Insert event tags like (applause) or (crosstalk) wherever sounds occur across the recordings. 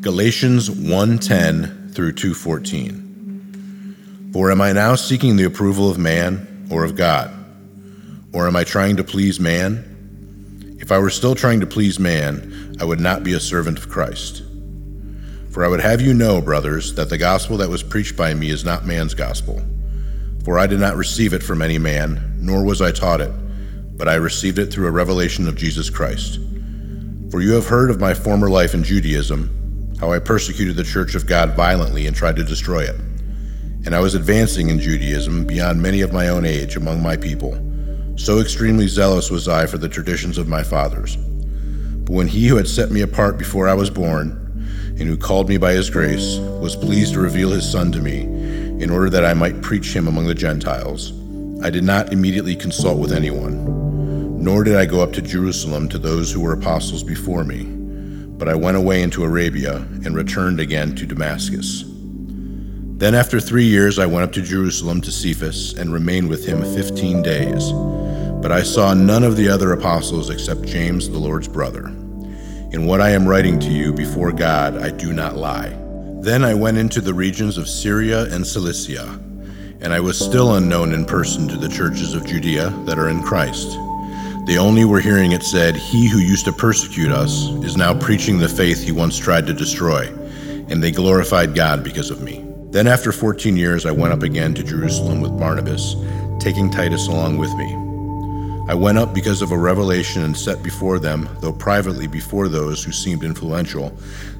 Galatians 1:10 through 2:14. For am I now seeking the approval of man or of God? Or am I trying to please man? If I were still trying to please man, I would not be a servant of Christ. For I would have you know, brothers, that the gospel that was preached by me is not man's gospel. For I did not receive it from any man, nor was I taught it, but I received it through a revelation of Jesus Christ. For you have heard of my former life in Judaism, how I persecuted the church of God violently and tried to destroy it. And I was advancing in Judaism beyond many of my own age among my people. So extremely zealous was I for the traditions of my fathers. But when he who had set me apart before I was born, and who called me by his grace, was pleased to reveal his Son to me, in order that I might preach him among the Gentiles, I did not immediately consult with anyone, nor did I go up to Jerusalem to those who were apostles before me, but I went away into Arabia and returned again to Damascus. Then after three years I went up to Jerusalem to Cephas and remained with him fifteen days. But I saw none of the other apostles except James, the Lord's brother. In what I am writing to you before God, I do not lie. Then I went into the regions of Syria and Cilicia, and I was still unknown in person to the churches of Judea that are in Christ. They only were hearing it said, He who used to persecute us is now preaching the faith he once tried to destroy, and they glorified God because of me. Then after 14 years, I went up again to Jerusalem with Barnabas, taking Titus along with me. I went up because of a revelation and set before them, though privately before those who seemed influential,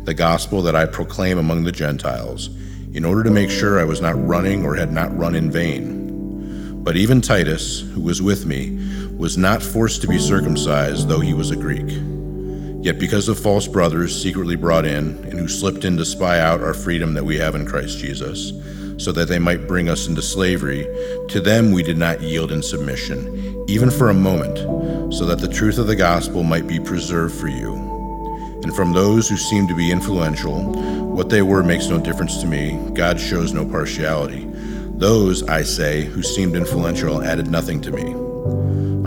the gospel that I proclaim among the Gentiles, in order to make sure I was not running or had not run in vain. But even Titus, who was with me, was not forced to be circumcised, though he was a Greek. Yet because of false brothers secretly brought in, and who slipped in to spy out our freedom that we have in Christ Jesus, so that they might bring us into slavery, to them we did not yield in submission, even for a moment, so that the truth of the gospel might be preserved for you. And from those who seem to be influential, what they were makes no difference to me. God shows no partiality. Those, I say, who seemed influential added nothing to me.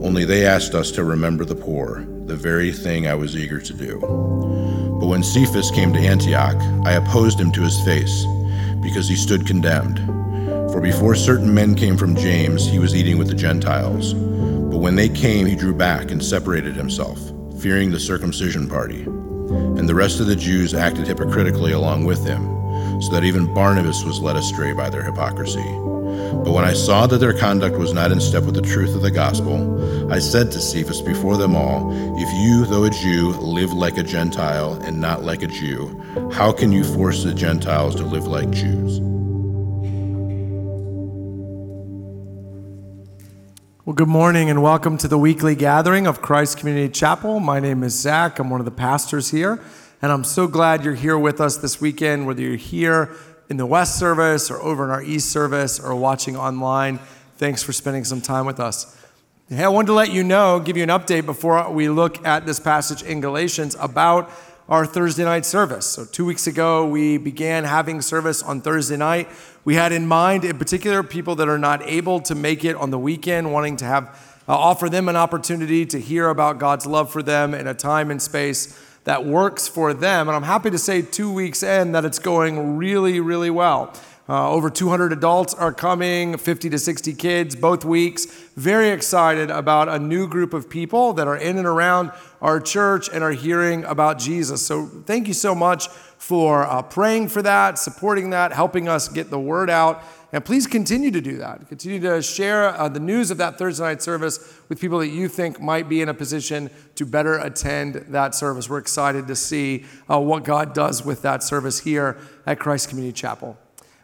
Only they asked us to remember the poor, the very thing I was eager to do. But when Cephas came to Antioch, I opposed him to his face, because he stood condemned. For before certain men came from James, he was eating with the Gentiles. But when they came, he drew back and separated himself, fearing the circumcision party. And the rest of the Jews acted hypocritically along with him, so that even Barnabas was led astray by their hypocrisy. But when I saw that their conduct was not in step with the truth of the gospel, I said to Cephas before them all, If you, though a Jew, live like a Gentile and not like a Jew, how can you force the Gentiles to live like Jews? Well, good morning and welcome to the weekly gathering of Christ Community Chapel. My name is Zach. I'm one of the pastors here, and I'm so glad you're here with us this weekend, whether you're here in the West service or over in our East service or watching online. Thanks for spending some time with us. Hey, I wanted to let you know, give you an update before we look at this passage in Galatians about our Thursday night service. So, two weeks ago, we began having service on Thursday night. We had in mind, in particular, people that are not able to make it on the weekend, wanting to have uh, offer them an opportunity to hear about God's love for them in a time and space that works for them. And I'm happy to say, two weeks in, that it's going really, really well. Uh, over 200 adults are coming, 50 to 60 kids both weeks. Very excited about a new group of people that are in and around our church and are hearing about Jesus. So, thank you so much for uh, praying for that, supporting that, helping us get the word out. And please continue to do that. Continue to share uh, the news of that Thursday night service with people that you think might be in a position to better attend that service. We're excited to see uh, what God does with that service here at Christ Community Chapel.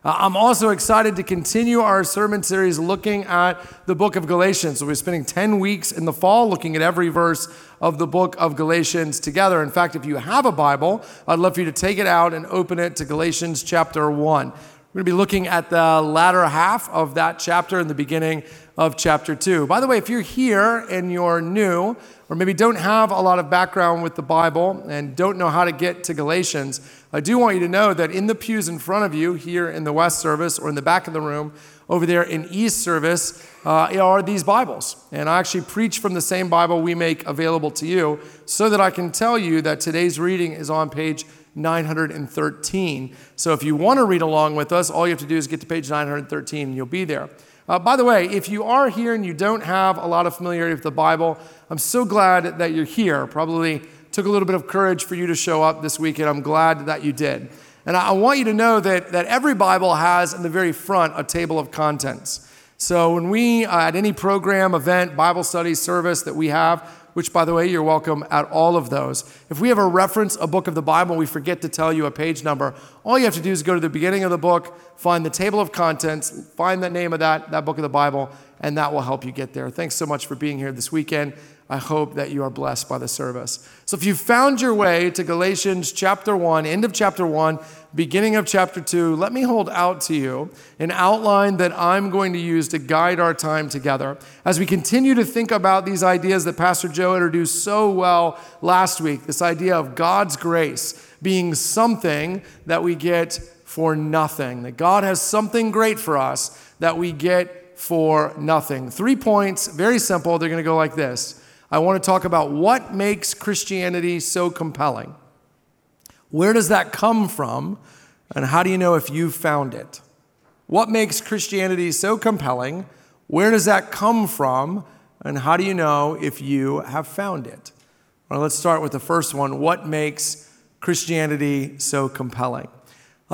Uh, I'm also excited to continue our sermon series looking at the book of Galatians. So we're spending 10 weeks in the fall looking at every verse of the book of Galatians together. In fact, if you have a Bible, I'd love for you to take it out and open it to Galatians chapter 1. We're going to be looking at the latter half of that chapter and the beginning of chapter 2. By the way, if you're here and you're new, or maybe don't have a lot of background with the Bible and don't know how to get to Galatians, I do want you to know that in the pews in front of you, here in the West service or in the back of the room, over there in East service, uh, are these Bibles. And I actually preach from the same Bible we make available to you so that I can tell you that today's reading is on page 913. So if you want to read along with us, all you have to do is get to page 913 and you'll be there. Uh, by the way, if you are here and you don't have a lot of familiarity with the Bible, I'm so glad that you're here. Probably took a little bit of courage for you to show up this week, and I'm glad that you did. And I want you to know that, that every Bible has in the very front a table of contents. So when we, uh, at any program, event, Bible study, service that we have, which, by the way, you're welcome at all of those. If we have a reference, a book of the Bible, we forget to tell you a page number, all you have to do is go to the beginning of the book, find the table of contents, find the name of that, that book of the Bible, and that will help you get there. Thanks so much for being here this weekend. I hope that you are blessed by the service. So, if you found your way to Galatians chapter 1, end of chapter 1, beginning of chapter 2, let me hold out to you an outline that I'm going to use to guide our time together as we continue to think about these ideas that Pastor Joe introduced so well last week this idea of God's grace being something that we get for nothing, that God has something great for us that we get for nothing. Three points, very simple. They're going to go like this. I want to talk about what makes Christianity so compelling. Where does that come from? And how do you know if you've found it? What makes Christianity so compelling? Where does that come from? And how do you know if you have found it? Well, let's start with the first one. What makes Christianity so compelling?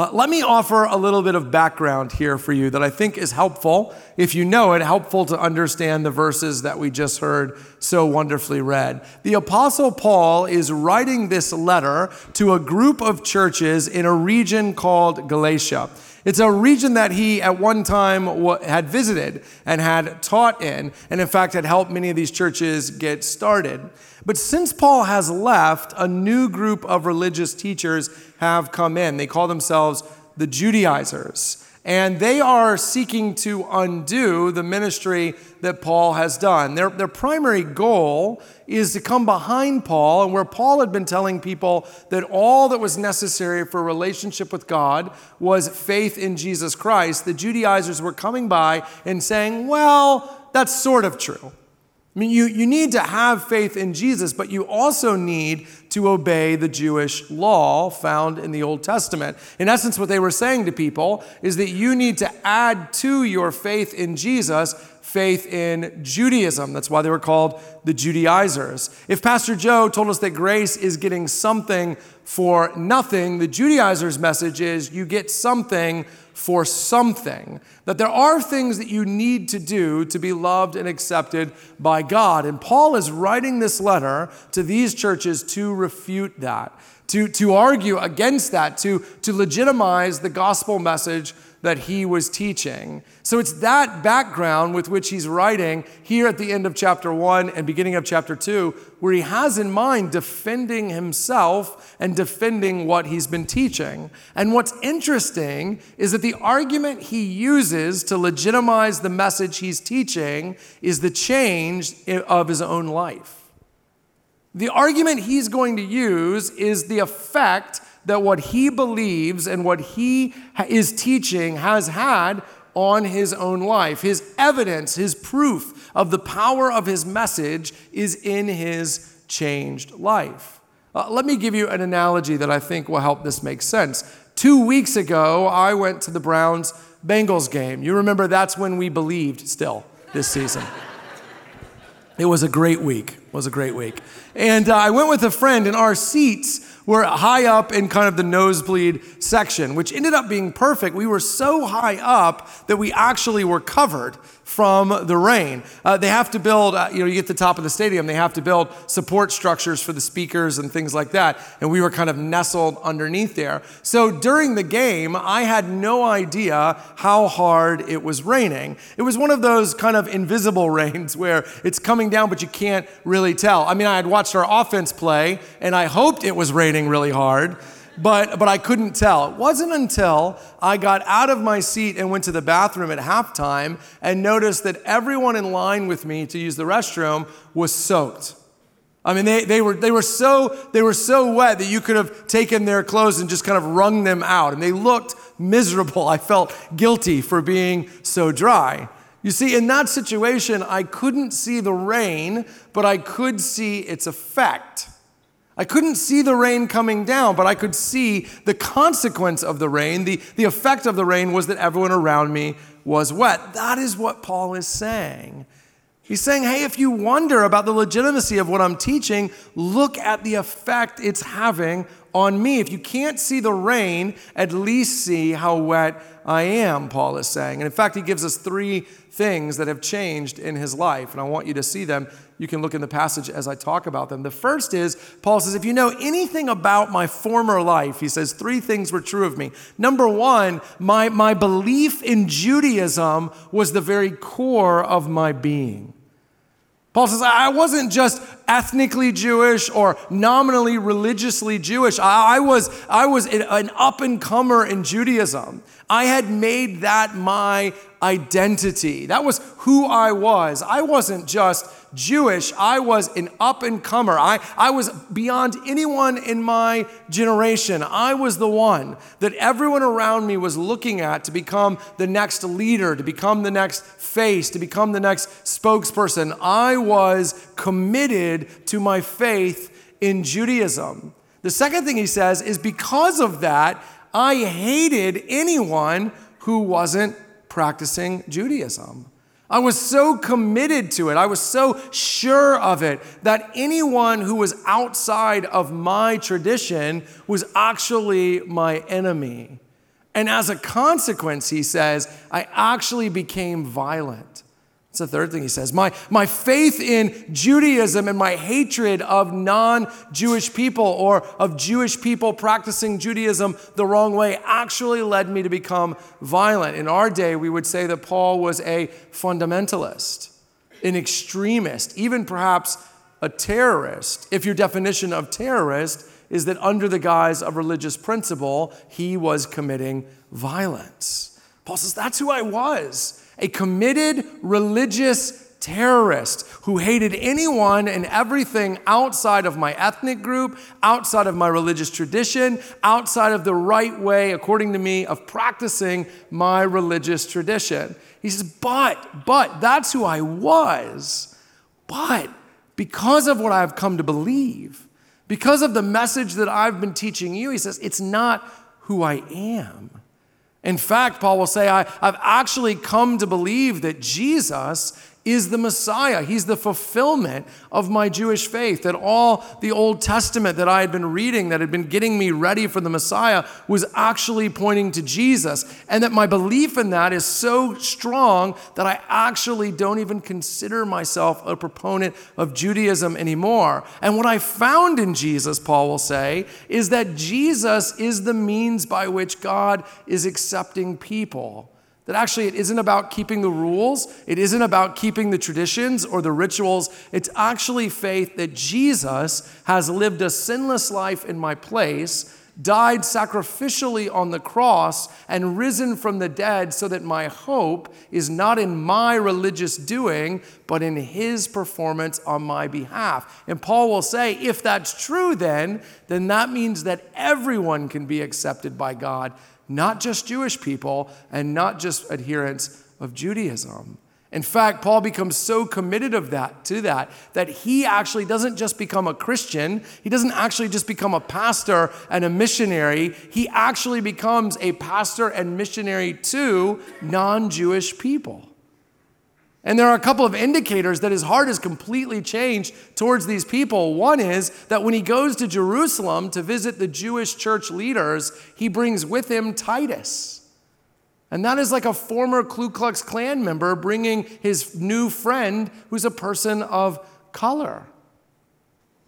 Uh, let me offer a little bit of background here for you that I think is helpful, if you know it, helpful to understand the verses that we just heard so wonderfully read. The Apostle Paul is writing this letter to a group of churches in a region called Galatia. It's a region that he at one time had visited and had taught in, and in fact had helped many of these churches get started. But since Paul has left, a new group of religious teachers have come in. They call themselves the Judaizers. And they are seeking to undo the ministry that Paul has done. Their, their primary goal is to come behind Paul, and where Paul had been telling people that all that was necessary for a relationship with God was faith in Jesus Christ, the Judaizers were coming by and saying, well, that's sort of true. I mean, you, you need to have faith in Jesus, but you also need to obey the Jewish law found in the Old Testament. In essence, what they were saying to people is that you need to add to your faith in Jesus faith in Judaism. That's why they were called the Judaizers. If Pastor Joe told us that grace is getting something for nothing, the Judaizers' message is you get something for something. That there are things that you need to do to be loved and accepted by God. And Paul is writing this letter to these churches to refute that, to, to argue against that, to, to legitimize the gospel message that he was teaching. So it's that background with which he's writing here at the end of chapter one and beginning of chapter two, where he has in mind defending himself and defending what he's been teaching. And what's interesting is that the argument he uses to legitimize the message he's teaching is the change of his own life. The argument he's going to use is the effect that what he believes and what he is teaching has had on his own life. His evidence, his proof of the power of his message is in his changed life. Uh, let me give you an analogy that I think will help this make sense. Two weeks ago, I went to the Browns Bengals game. You remember that's when we believed still this season. it was a great week. It was a great week. And uh, I went with a friend, and our seats We're high up in kind of the nosebleed section, which ended up being perfect. We were so high up that we actually were covered from the rain. Uh, they have to build, uh, you know, you get to the top of the stadium, they have to build support structures for the speakers and things like that. And we were kind of nestled underneath there. So during the game, I had no idea how hard it was raining. It was one of those kind of invisible (laughs) rains where it's coming down, but you can't really tell. I mean, I had watched our offense play, and I hoped it was raining really hard but, but I couldn't tell. It wasn't until I got out of my seat and went to the bathroom at halftime and noticed that everyone in line with me to use the restroom was soaked. I mean, they, they, were, they, were so, they were so wet that you could have taken their clothes and just kind of wrung them out. And they looked miserable. I felt guilty for being so dry. You see, in that situation, I couldn't see the rain, but I could see its effect. I couldn't see the rain coming down, but I could see the consequence of the rain. The, the effect of the rain was that everyone around me was wet. That is what Paul is saying. He's saying, hey, if you wonder about the legitimacy of what I'm teaching, look at the effect it's having on me. If you can't see the rain, at least see how wet I am, Paul is saying. And in fact, he gives us three things that have changed in his life, and I want you to see them you can look in the passage as I talk about them. The first is Paul says, If you know anything about my former life, he says, three things were true of me. Number one, my, my belief in Judaism was the very core of my being. Paul says, I wasn't just ethnically Jewish or nominally religiously Jewish. I, was, I was an up and comer in Judaism. I had made that my identity. That was who I was. I wasn't just Jewish, I was an up and comer. I, I was beyond anyone in my generation. I was the one that everyone around me was looking at to become the next leader, to become the next face, to become the next spokesperson. I was committed to my faith in Judaism. The second thing he says is because of that, I hated anyone who wasn't practicing Judaism. I was so committed to it. I was so sure of it that anyone who was outside of my tradition was actually my enemy. And as a consequence, he says, I actually became violent. That's the third thing he says. My, my faith in Judaism and my hatred of non Jewish people or of Jewish people practicing Judaism the wrong way actually led me to become violent. In our day, we would say that Paul was a fundamentalist, an extremist, even perhaps a terrorist, if your definition of terrorist is that under the guise of religious principle, he was committing violence. Paul says, That's who I was a committed religious terrorist who hated anyone and everything outside of my ethnic group, outside of my religious tradition, outside of the right way, according to me, of practicing my religious tradition. He says, but, but, that's who I was. But because of what I've come to believe, because of the message that I've been teaching you, he says, it's not who I am. In fact, Paul will say, I, have actually come to believe that Jesus is the Messiah. He's the fulfillment of my Jewish faith. That all the Old Testament that I had been reading, that had been getting me ready for the Messiah, was actually pointing to Jesus. And that my belief in that is so strong that I actually don't even consider myself a proponent of Judaism anymore. And what I found in Jesus, Paul will say, is that Jesus is the means by which God is accepting people. That actually it isn't about keeping the rules, it isn't about keeping the traditions or the rituals. It's actually faith that Jesus has lived a sinless life in my place, died sacrificially on the cross, and risen from the dead so that my hope is not in my religious doing, but in his performance on my behalf. And Paul will say, if that's true, then, then that means that everyone can be accepted by God not just Jewish people and not just adherents of Judaism. In fact, Paul becomes so committed of that to that that he actually doesn't just become a Christian, he doesn't actually just become a pastor and a missionary, he actually becomes a pastor and missionary to non-Jewish people. And there are a couple of indicators that his heart has completely changed towards these people. One is that when he goes to Jerusalem to visit the Jewish church leaders, he brings with him Titus. And that is like a former Ku Klux Klan member bringing his new friend who's a person of color.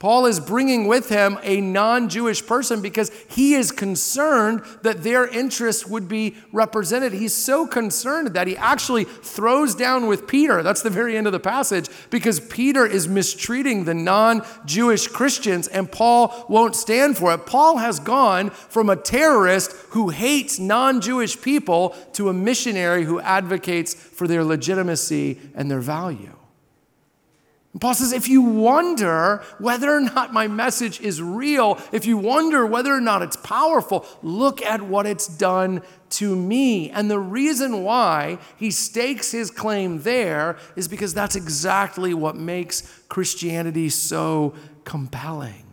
Paul is bringing with him a non Jewish person because he is concerned that their interests would be represented. He's so concerned that he actually throws down with Peter. That's the very end of the passage because Peter is mistreating the non Jewish Christians and Paul won't stand for it. Paul has gone from a terrorist who hates non Jewish people to a missionary who advocates for their legitimacy and their value. Paul says, if you wonder whether or not my message is real, if you wonder whether or not it's powerful, look at what it's done to me. And the reason why he stakes his claim there is because that's exactly what makes Christianity so compelling.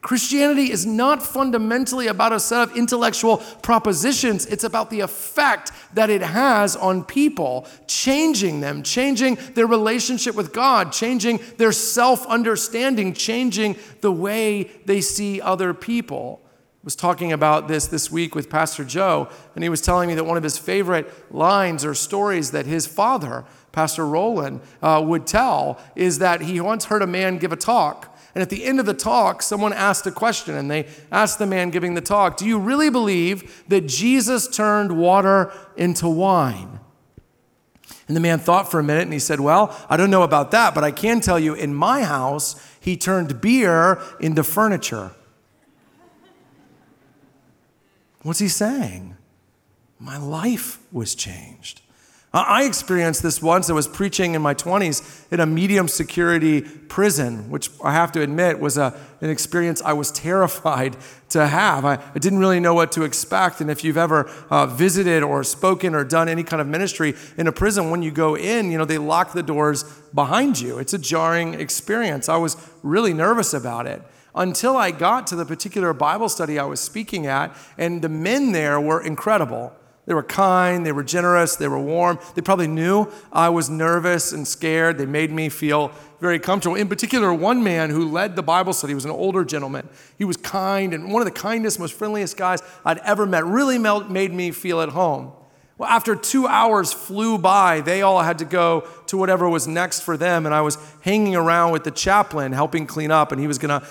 Christianity is not fundamentally about a set of intellectual propositions. It's about the effect that it has on people, changing them, changing their relationship with God, changing their self understanding, changing the way they see other people. I was talking about this this week with Pastor Joe, and he was telling me that one of his favorite lines or stories that his father, Pastor Roland, uh, would tell is that he once heard a man give a talk and at the end of the talk, someone asked a question, and they asked the man giving the talk, Do you really believe that Jesus turned water into wine? And the man thought for a minute and he said, Well, I don't know about that, but I can tell you in my house, he turned beer into furniture. What's he saying? My life was changed. I experienced this once. I was preaching in my 20s in a medium security prison, which I have to admit was a, an experience I was (laughs) terrified to have. I, I didn't really know what to expect. And if you've ever uh, visited or spoken or done any kind of ministry in a prison, when you go in, you know, they lock the doors behind you. It's a jarring experience. I was really nervous about it until I got to the particular Bible study I was speaking at, and the men there were incredible. They were kind, they were generous, they were warm. They probably knew I was nervous and scared. They made me feel very comfortable. In particular, one man who led the Bible study was an older gentleman. He was kind and one of the kindest, most friendliest guys I'd ever met. Really made me feel at home. Well, after two hours flew by, they all had to go to whatever was next for them. And I was hanging around with the chaplain helping clean up, and he was going to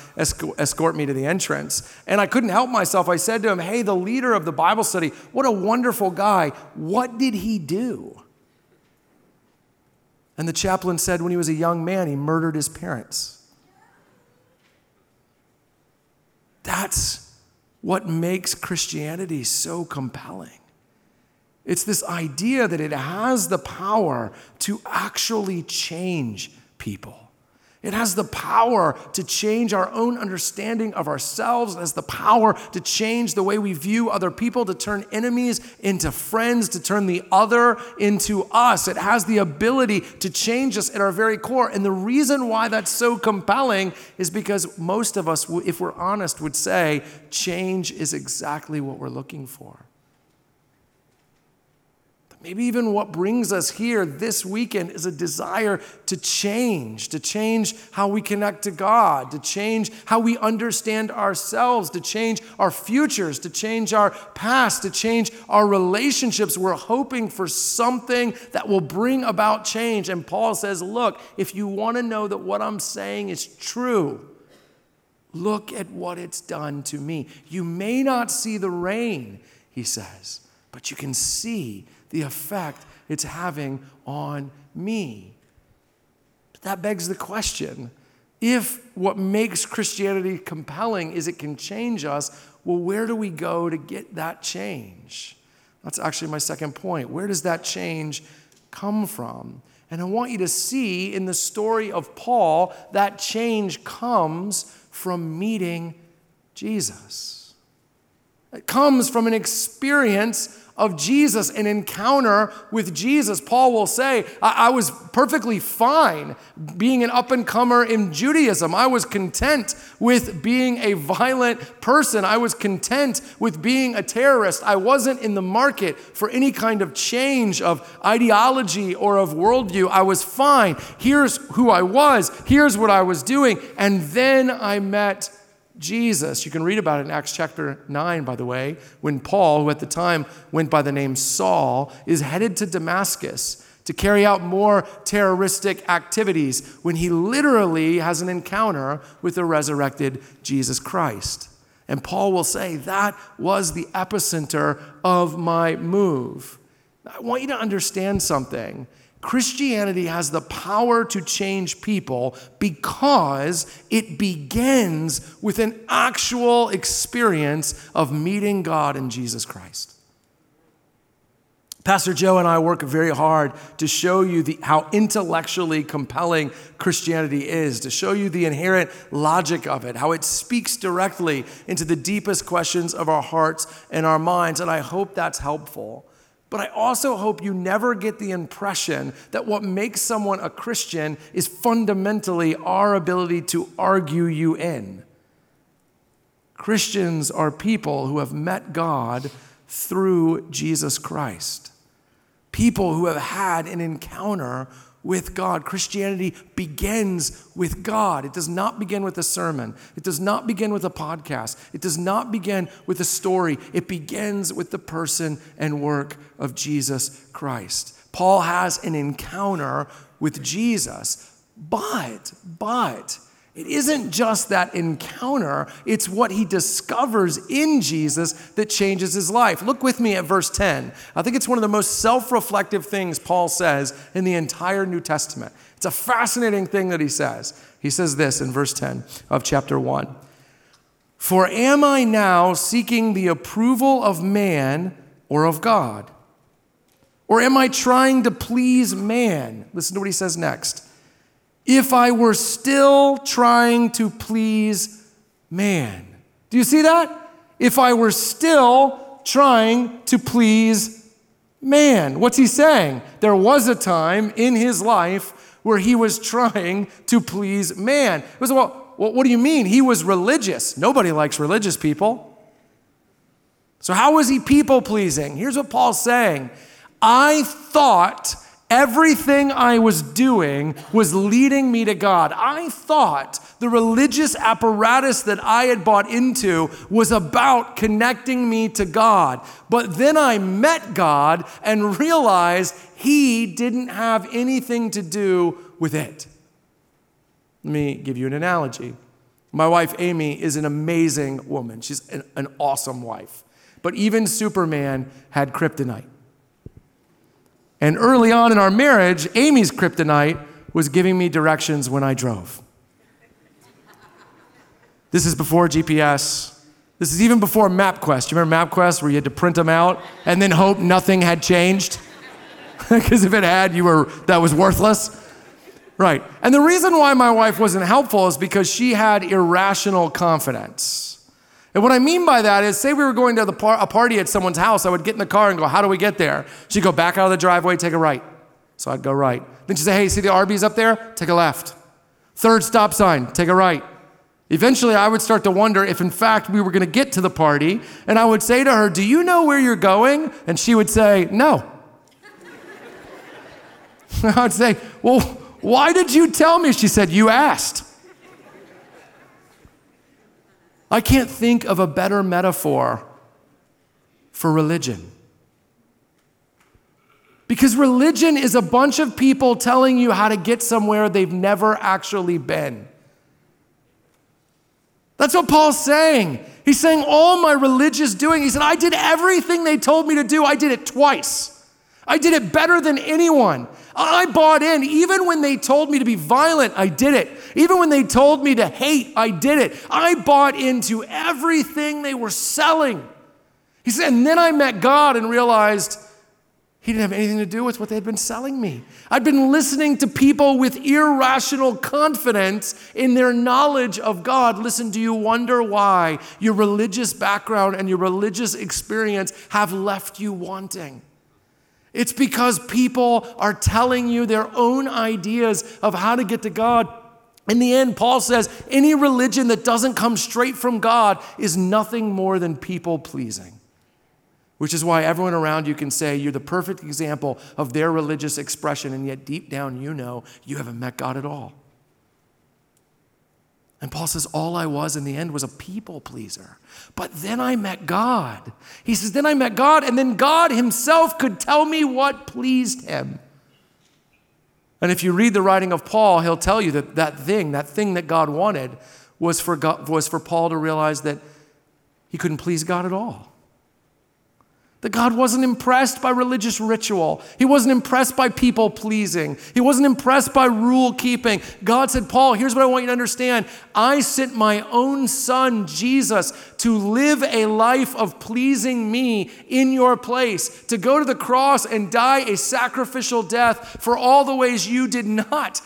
escort me to the entrance. And I couldn't help myself. I said to him, Hey, the leader of the Bible study, what a wonderful guy. What did he do? And the chaplain said, When he was a young man, he murdered his parents. That's what makes Christianity so compelling. It's this idea that it has the power to actually change people. It has the power to change our own understanding of ourselves. It has the power to change the way we view other people, to turn enemies into friends, to turn the other into us. It has the ability to change us at our very core. And the reason why that's so compelling is because most of us, if we're honest, would say change is exactly what we're looking for. Maybe even what brings us here this weekend is a desire to change, to change how we connect to God, to change how we understand ourselves, to change our futures, to change our past, to change our relationships. We're hoping for something that will bring about change. And Paul says, Look, if you want to know that what I'm saying is true, look at what it's done to me. You may not see the rain, he says, but you can see the effect it's having on me. But that begs the question if what makes Christianity compelling is it can change us, well, where do we go to get that change? That's actually my second point. Where does that change come from? And I want you to see in the story of Paul that change comes from meeting Jesus. It comes from an experience of Jesus, an encounter with Jesus. Paul will say, I, I was perfectly fine being an up and comer in Judaism. I was content with being a violent person. I was content with being a terrorist. I wasn't in the market for any kind of change of ideology or of worldview. I was fine. Here's who I was, here's what I was doing. And then I met Jesus. You can read about it in Acts chapter 9, by the way, when Paul, who at the time went by the name Saul, is headed to Damascus to carry out more terroristic activities when he literally has an encounter with the resurrected Jesus Christ. And Paul will say, That was the epicenter of my move. I want you to understand something. Christianity has the power to change people because it begins with an actual experience of meeting God in Jesus Christ. Pastor Joe and I work very hard to show you the, how intellectually compelling Christianity is, to show you the inherent logic of it, how it speaks directly into the deepest questions of our hearts and our minds. And I hope that's helpful. But I also hope you never get the impression that what makes someone a Christian is fundamentally our ability to argue you in. Christians are people who have met God through Jesus Christ, people who have had an encounter with God. Christianity begins with God. It does not begin with a sermon. It does not begin with a podcast. It does not begin with a story. It begins with the person and work of Jesus Christ. Paul has an encounter with Jesus, but, but, it isn't just that encounter, it's what he discovers in Jesus that changes his life. Look with me at verse 10. I think it's one of the most self reflective things Paul says in the entire New Testament. It's a fascinating thing that he says. He says this in verse 10 of chapter 1 For am I now seeking the approval of man or of God? Or am I trying to please man? Listen to what he says next if I were still trying to please man. Do you see that? If I were still trying to please man. What's he saying? There was a time in his life where he was trying to please man. It was, well, what do you mean? He was religious. Nobody likes religious people. So, how was he people pleasing? Here's what Paul's saying I thought Everything I was doing was leading me to God. I thought the religious apparatus that I had bought into was about connecting me to God. But then I met God and realized He didn't have anything to do with it. Let me give you an analogy. My wife, Amy, is an amazing woman. She's an, awesome wife. But even Superman had kryptonite. And early on in our marriage, Amy's kryptonite was giving me directions when I drove. This is before GPS. This is even before MapQuest. You remember MapQuest where you had to print them out and then hope nothing had changed? (laughs) Because if it had, you were that was worthless. Right. And the reason why my wife wasn't helpful is because she had irrational confidence. And what I mean by that is, say we were going to par- a party at someone's house, I would get in the car and go, How do we get there? She'd go back out of the driveway, take a right. So I'd go right. Then she'd say, Hey, see the Arby's up there? Take a left. Third stop sign, take a right. Eventually, I would start to wonder if, in fact, we were going to get to the party. And I would say to her, Do you know where you're going? And she would say, No. (laughs) I would say, Well, why did you tell me? She said, You asked. I can't think of a better metaphor for religion. Because religion is a bunch of people telling you how to get somewhere they've never actually been. That's what Paul's saying. He's saying, All my religious doing, he said, I did everything they told me to do, I did it twice. I did it better than anyone. I bought in. Even when they told me to be violent, I did it. Even when they told me to hate, I did it. I bought into everything they were selling. He said, and then I met God and realized He didn't have anything to do with what they had been selling me. I'd been listening to people with irrational confidence in their knowledge of God. Listen, do you wonder why your religious background and your religious experience have left you wanting? It's because people are telling you their own ideas of how to get to God. In the end, Paul says any religion that doesn't come straight from God is nothing more than people pleasing which is why everyone around you can say you're the perfect example of their religious expression, and yet deep down you know you haven't met God at all. And Paul says, All I was in the end was a people pleaser. But then I met God. He says, Then I met God, and then God Himself could tell me what pleased Him. And if you read the writing of Paul, he'll tell you that that thing, that thing that God wanted, was for, God, was for Paul to realize that he couldn't please God at all. That God wasn't impressed by religious ritual. He wasn't impressed by people pleasing. He wasn't impressed by rule keeping. God said, Paul, here's what I want you to understand. I sent my own son, Jesus, to live a life of pleasing me in your place, to go to the cross and die a sacrificial death for all the ways you did not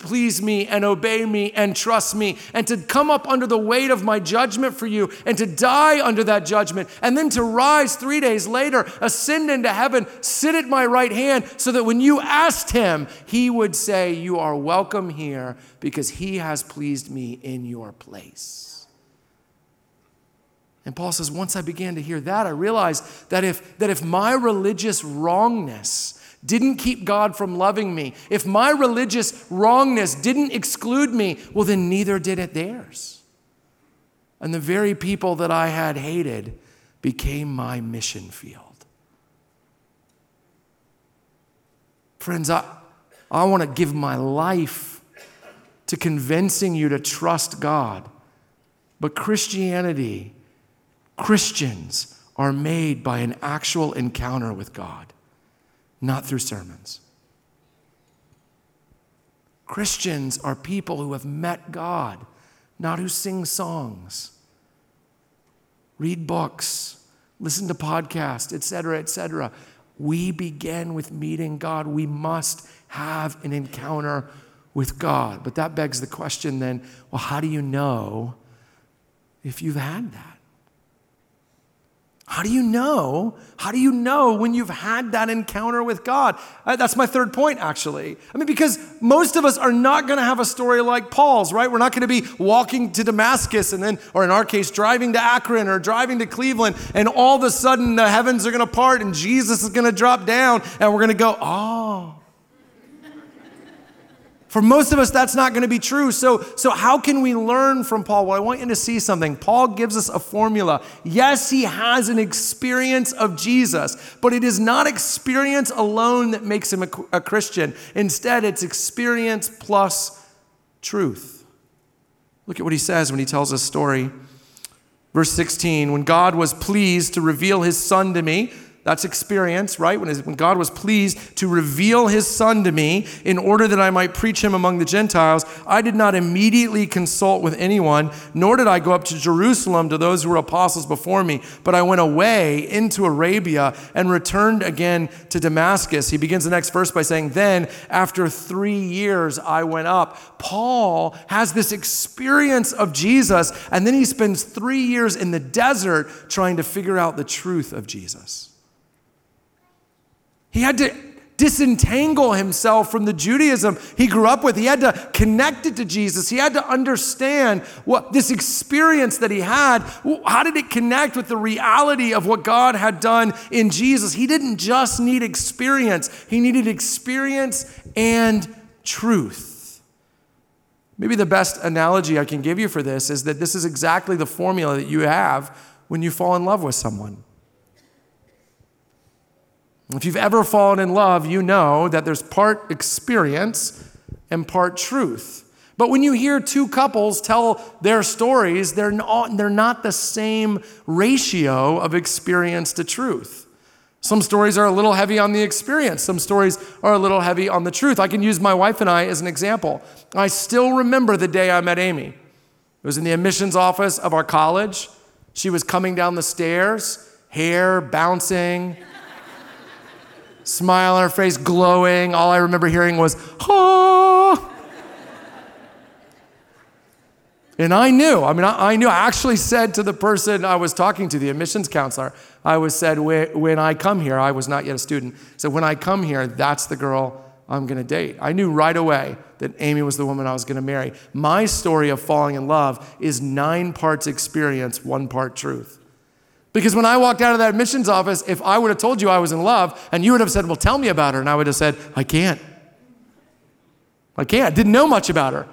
please me and obey me and trust me, and to come up under the weight of my judgment for you and to die under that judgment, and then to rise three days later, ascend into heaven, sit at my right hand, so that when you asked him, he would say, You are welcome here because he has pleased me in your place. And Paul says, once I began to hear that, I realized that if, that if my religious wrongness didn't keep God from loving me, if my religious wrongness didn't exclude me, well, then neither did it theirs. And the very people that I had hated became my mission field. Friends, I, I want to give my life to convincing you to trust God. But Christianity, Christians are made by an actual encounter with God, not through sermons. Christians are people who have met God, not who sing songs read books, listen to podcasts, etc., etc. We begin with meeting God. We must have an encounter with God. But that begs the question then well, how do you know if you've had that? How do you know? How do you know when you've had that encounter with God? Uh, that's my third point, actually. I mean, because most of us are not going to have a story like Paul's, right? We're not going to be walking to Damascus and then, or in our case, driving to Akron or driving to Cleveland, and all of a sudden the heavens are going to part and Jesus is going to drop down, and we're going to go, oh, for most of us, that's not going to be true. So, so, how can we learn from Paul? Well, I want you to see something. Paul gives us a formula. Yes, he has an experience of Jesus, but it is not experience alone that makes him a, a Christian. Instead, it's experience plus truth. Look at what he says when he tells us story. Verse 16 When God was pleased to reveal his son to me, that's experience, right? When, when God was pleased to reveal his son to me in order that I might preach him among the Gentiles, I did not immediately consult with anyone, nor did I go up to Jerusalem to those who were apostles before me, but I went away into Arabia and returned again to Damascus. He begins the next verse by saying, Then, after three years, I went up. Paul has this experience of Jesus, and then he spends three years in the desert trying to figure out the truth of Jesus. He had to disentangle himself from the Judaism he grew up with. He had to connect it to Jesus. He had to understand what this experience that he had, how did it connect with the reality of what God had done in Jesus? He didn't just need experience, he needed experience and truth. Maybe the best analogy I can give you for this is that this is exactly the formula that you have when you fall in love with someone. If you've ever fallen in love, you know that there's part experience and part truth. But when you hear two couples tell their stories, they're not, they're not the same ratio of experience to truth. Some stories are a little heavy on the experience, some stories are a little heavy on the truth. I can use my wife and I as an example. I still remember the day I met Amy. It was in the admissions office of our college. She was coming down the stairs, hair bouncing smile on her face, glowing. All I remember hearing was, ah. And I knew, I mean, I, knew, I actually said to the person I was talking to, the admissions counselor, I was said, when I come here, I was not yet a student, so when I come here, that's the girl I'm gonna date. I knew right away that Amy was the woman I was gonna marry. My story of falling in love is nine parts experience, one part truth. Because when I walked out of that admissions office, if I would have told you I was in love and you would have said, Well, tell me about her, and I would have said, I can't. I can't. I didn't know much about her.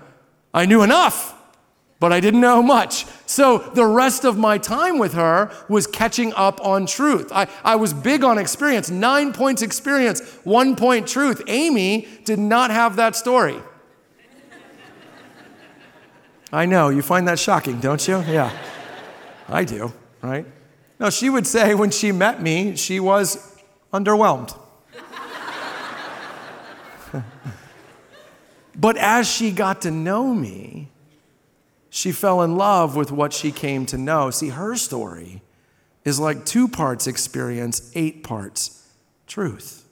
I knew enough but I didn't know much. So the rest of my time with her was catching up on truth. I, I was big on experience, nine points experience, one point truth. Amy did not have that story. I know, you find that shocking, don't you? Yeah, I do, right? No, she would say when she met me, she was underwhelmed. but as she got to know me, she fell in love with what she came to know. See, her story is like two parts experience, eight parts truth.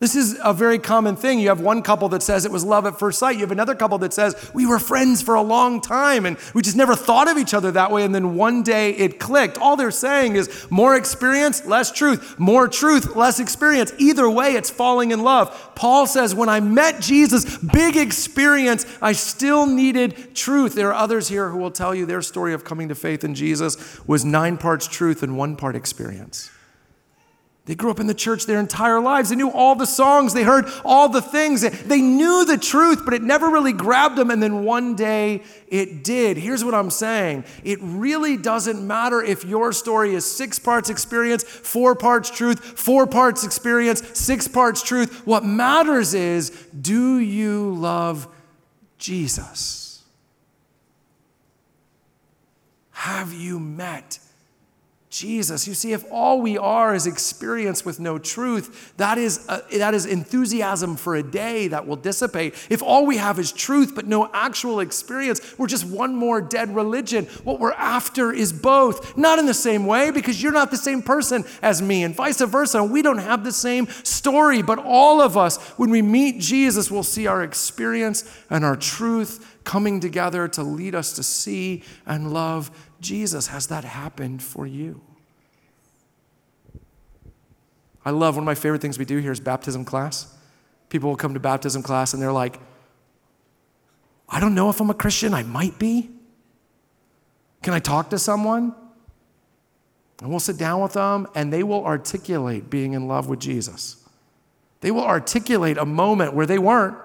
This is a very common thing. You have one couple that says it was love at first sight. You have another couple that says we were friends for a long time and we just never thought of each other that way. And then one day it clicked. All they're saying is more experience, less truth. More truth, less experience. Either way, it's falling in love. Paul says, when I met Jesus, big experience, I still needed truth. There are others here who will tell you their story of coming to faith in Jesus was nine parts truth and one part experience. They grew up in the church their entire lives. They knew all the songs, they heard all the things. They knew the truth, but it never really grabbed them. And then one day it did. Here's what I'm saying it really doesn't matter if your story is six parts experience, four parts truth, four parts experience, six parts truth. What matters is do you love Jesus? Have you met Jesus. You see, if all we are is experience with no truth, that is, uh, that is enthusiasm for a day that will dissipate. If all we have is truth but no actual experience, we're just one more dead religion. What we're after is both. Not in the same way, because you're not the same person as me, and vice versa. We don't have the same story, but all of us, when we meet Jesus, will see our experience and our truth coming together to lead us to see and love Jesus, has that happened for you? I love one of my favorite things we do here is baptism class. People will come to baptism class and they're like, I don't know if I'm a Christian, I might be. Can I talk to someone? And we'll sit down with them and they will articulate being in love with Jesus. They will articulate a moment where they weren't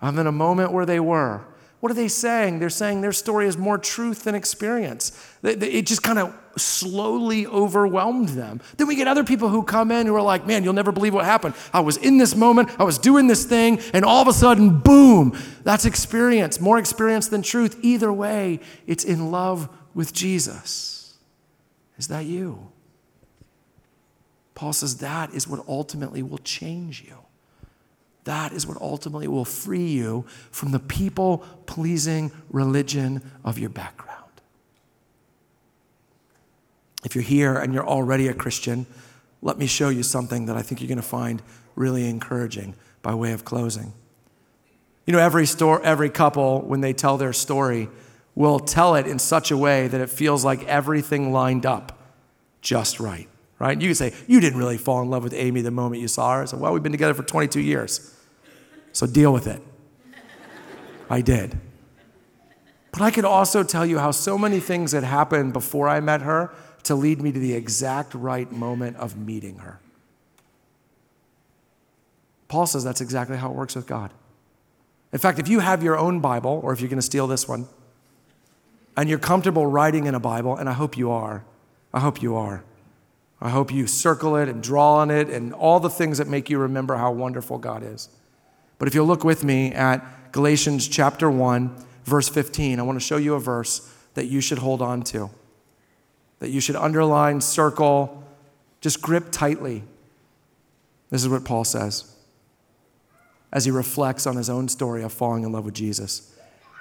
and then a moment where they were. What are they saying? They're saying their story is more truth than experience. It just kind of slowly overwhelmed them. Then we get other people who come in who are like, man, you'll never believe what happened. I was in this moment, I was doing this thing, and all of a sudden, boom, that's experience, more experience than truth. Either way, it's in love with Jesus. Is that you? Paul says that is what ultimately will change you. That is what ultimately will free you from the people pleasing religion of your background. If you're here and you're already a Christian, let me show you something that I think you're going to find really encouraging by way of closing. You know, every, store, every couple, when they tell their story, will tell it in such a way that it feels like everything lined up just right, right? You can say, You didn't really fall in love with Amy the moment you saw her. Said, Well, we've been together for 22 years. So deal with it. I did. But I could also tell you how so many things had happened before I met her to lead me to the exact right moment of meeting her. Paul says that's exactly how it works with God. In fact, if you have your own Bible, or if you're going to steal this one, and you're comfortable writing in a Bible, and I hope you are, I hope you are. I hope you circle it and draw on it and all the things that make you remember how wonderful God is. But if you'll look with me at Galatians chapter 1, verse 15, I want to show you a verse that you should hold on to, that you should underline, circle, just grip tightly. This is what Paul says as he reflects on his own story of falling in love with Jesus.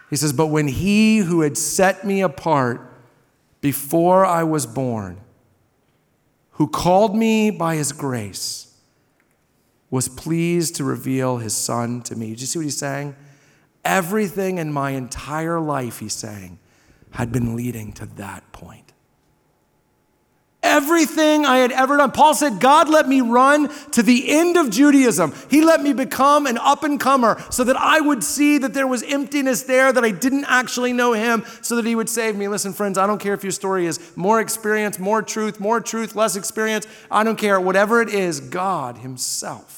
He says, But when he who had set me apart before I was born, who called me by his grace, was pleased to reveal his son to me. Did you see what he's saying? Everything in my entire life, he's saying, had been leading to that point. Everything I had ever done. Paul said, God let me run to the end of Judaism. He let me become an up and comer so that I would see that there was emptiness there, that I didn't actually know Him, so that He would save me. Listen, friends, I don't care if your story is more experience, more truth, more truth, less experience. I don't care. Whatever it is, God Himself,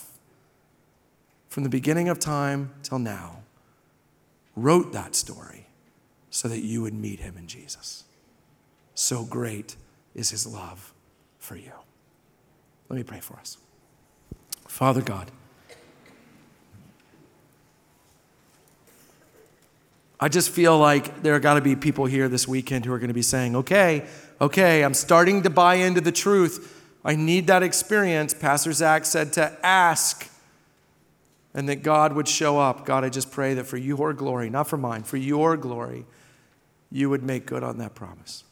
from the beginning of time till now, wrote that story so that you would meet Him in Jesus. So great is his love for you. Let me pray for us. Father God, I just feel like there are got to be people here this weekend who are going to be saying, okay, okay, I'm starting to buy into the truth. I need that experience. Pastor Zach said to ask and that God would show up. God, I just pray that for your glory, not for mine, for your glory, you would make good on that promise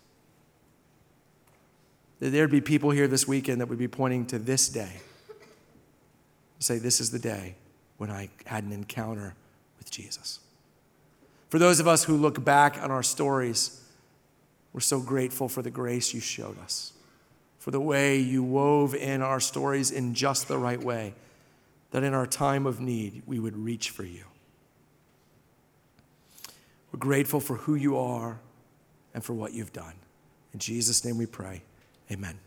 that there'd be people here this weekend that would be pointing to this day. Say, this is the day when I had an encounter with Jesus. For those of us who look back on our stories, we're so grateful for the grace you showed us, for the way you wove in our stories in just the right way, that in our time of need, we would reach for you. We're grateful for who you are and for what you've done. In Jesus' name we pray. Amen.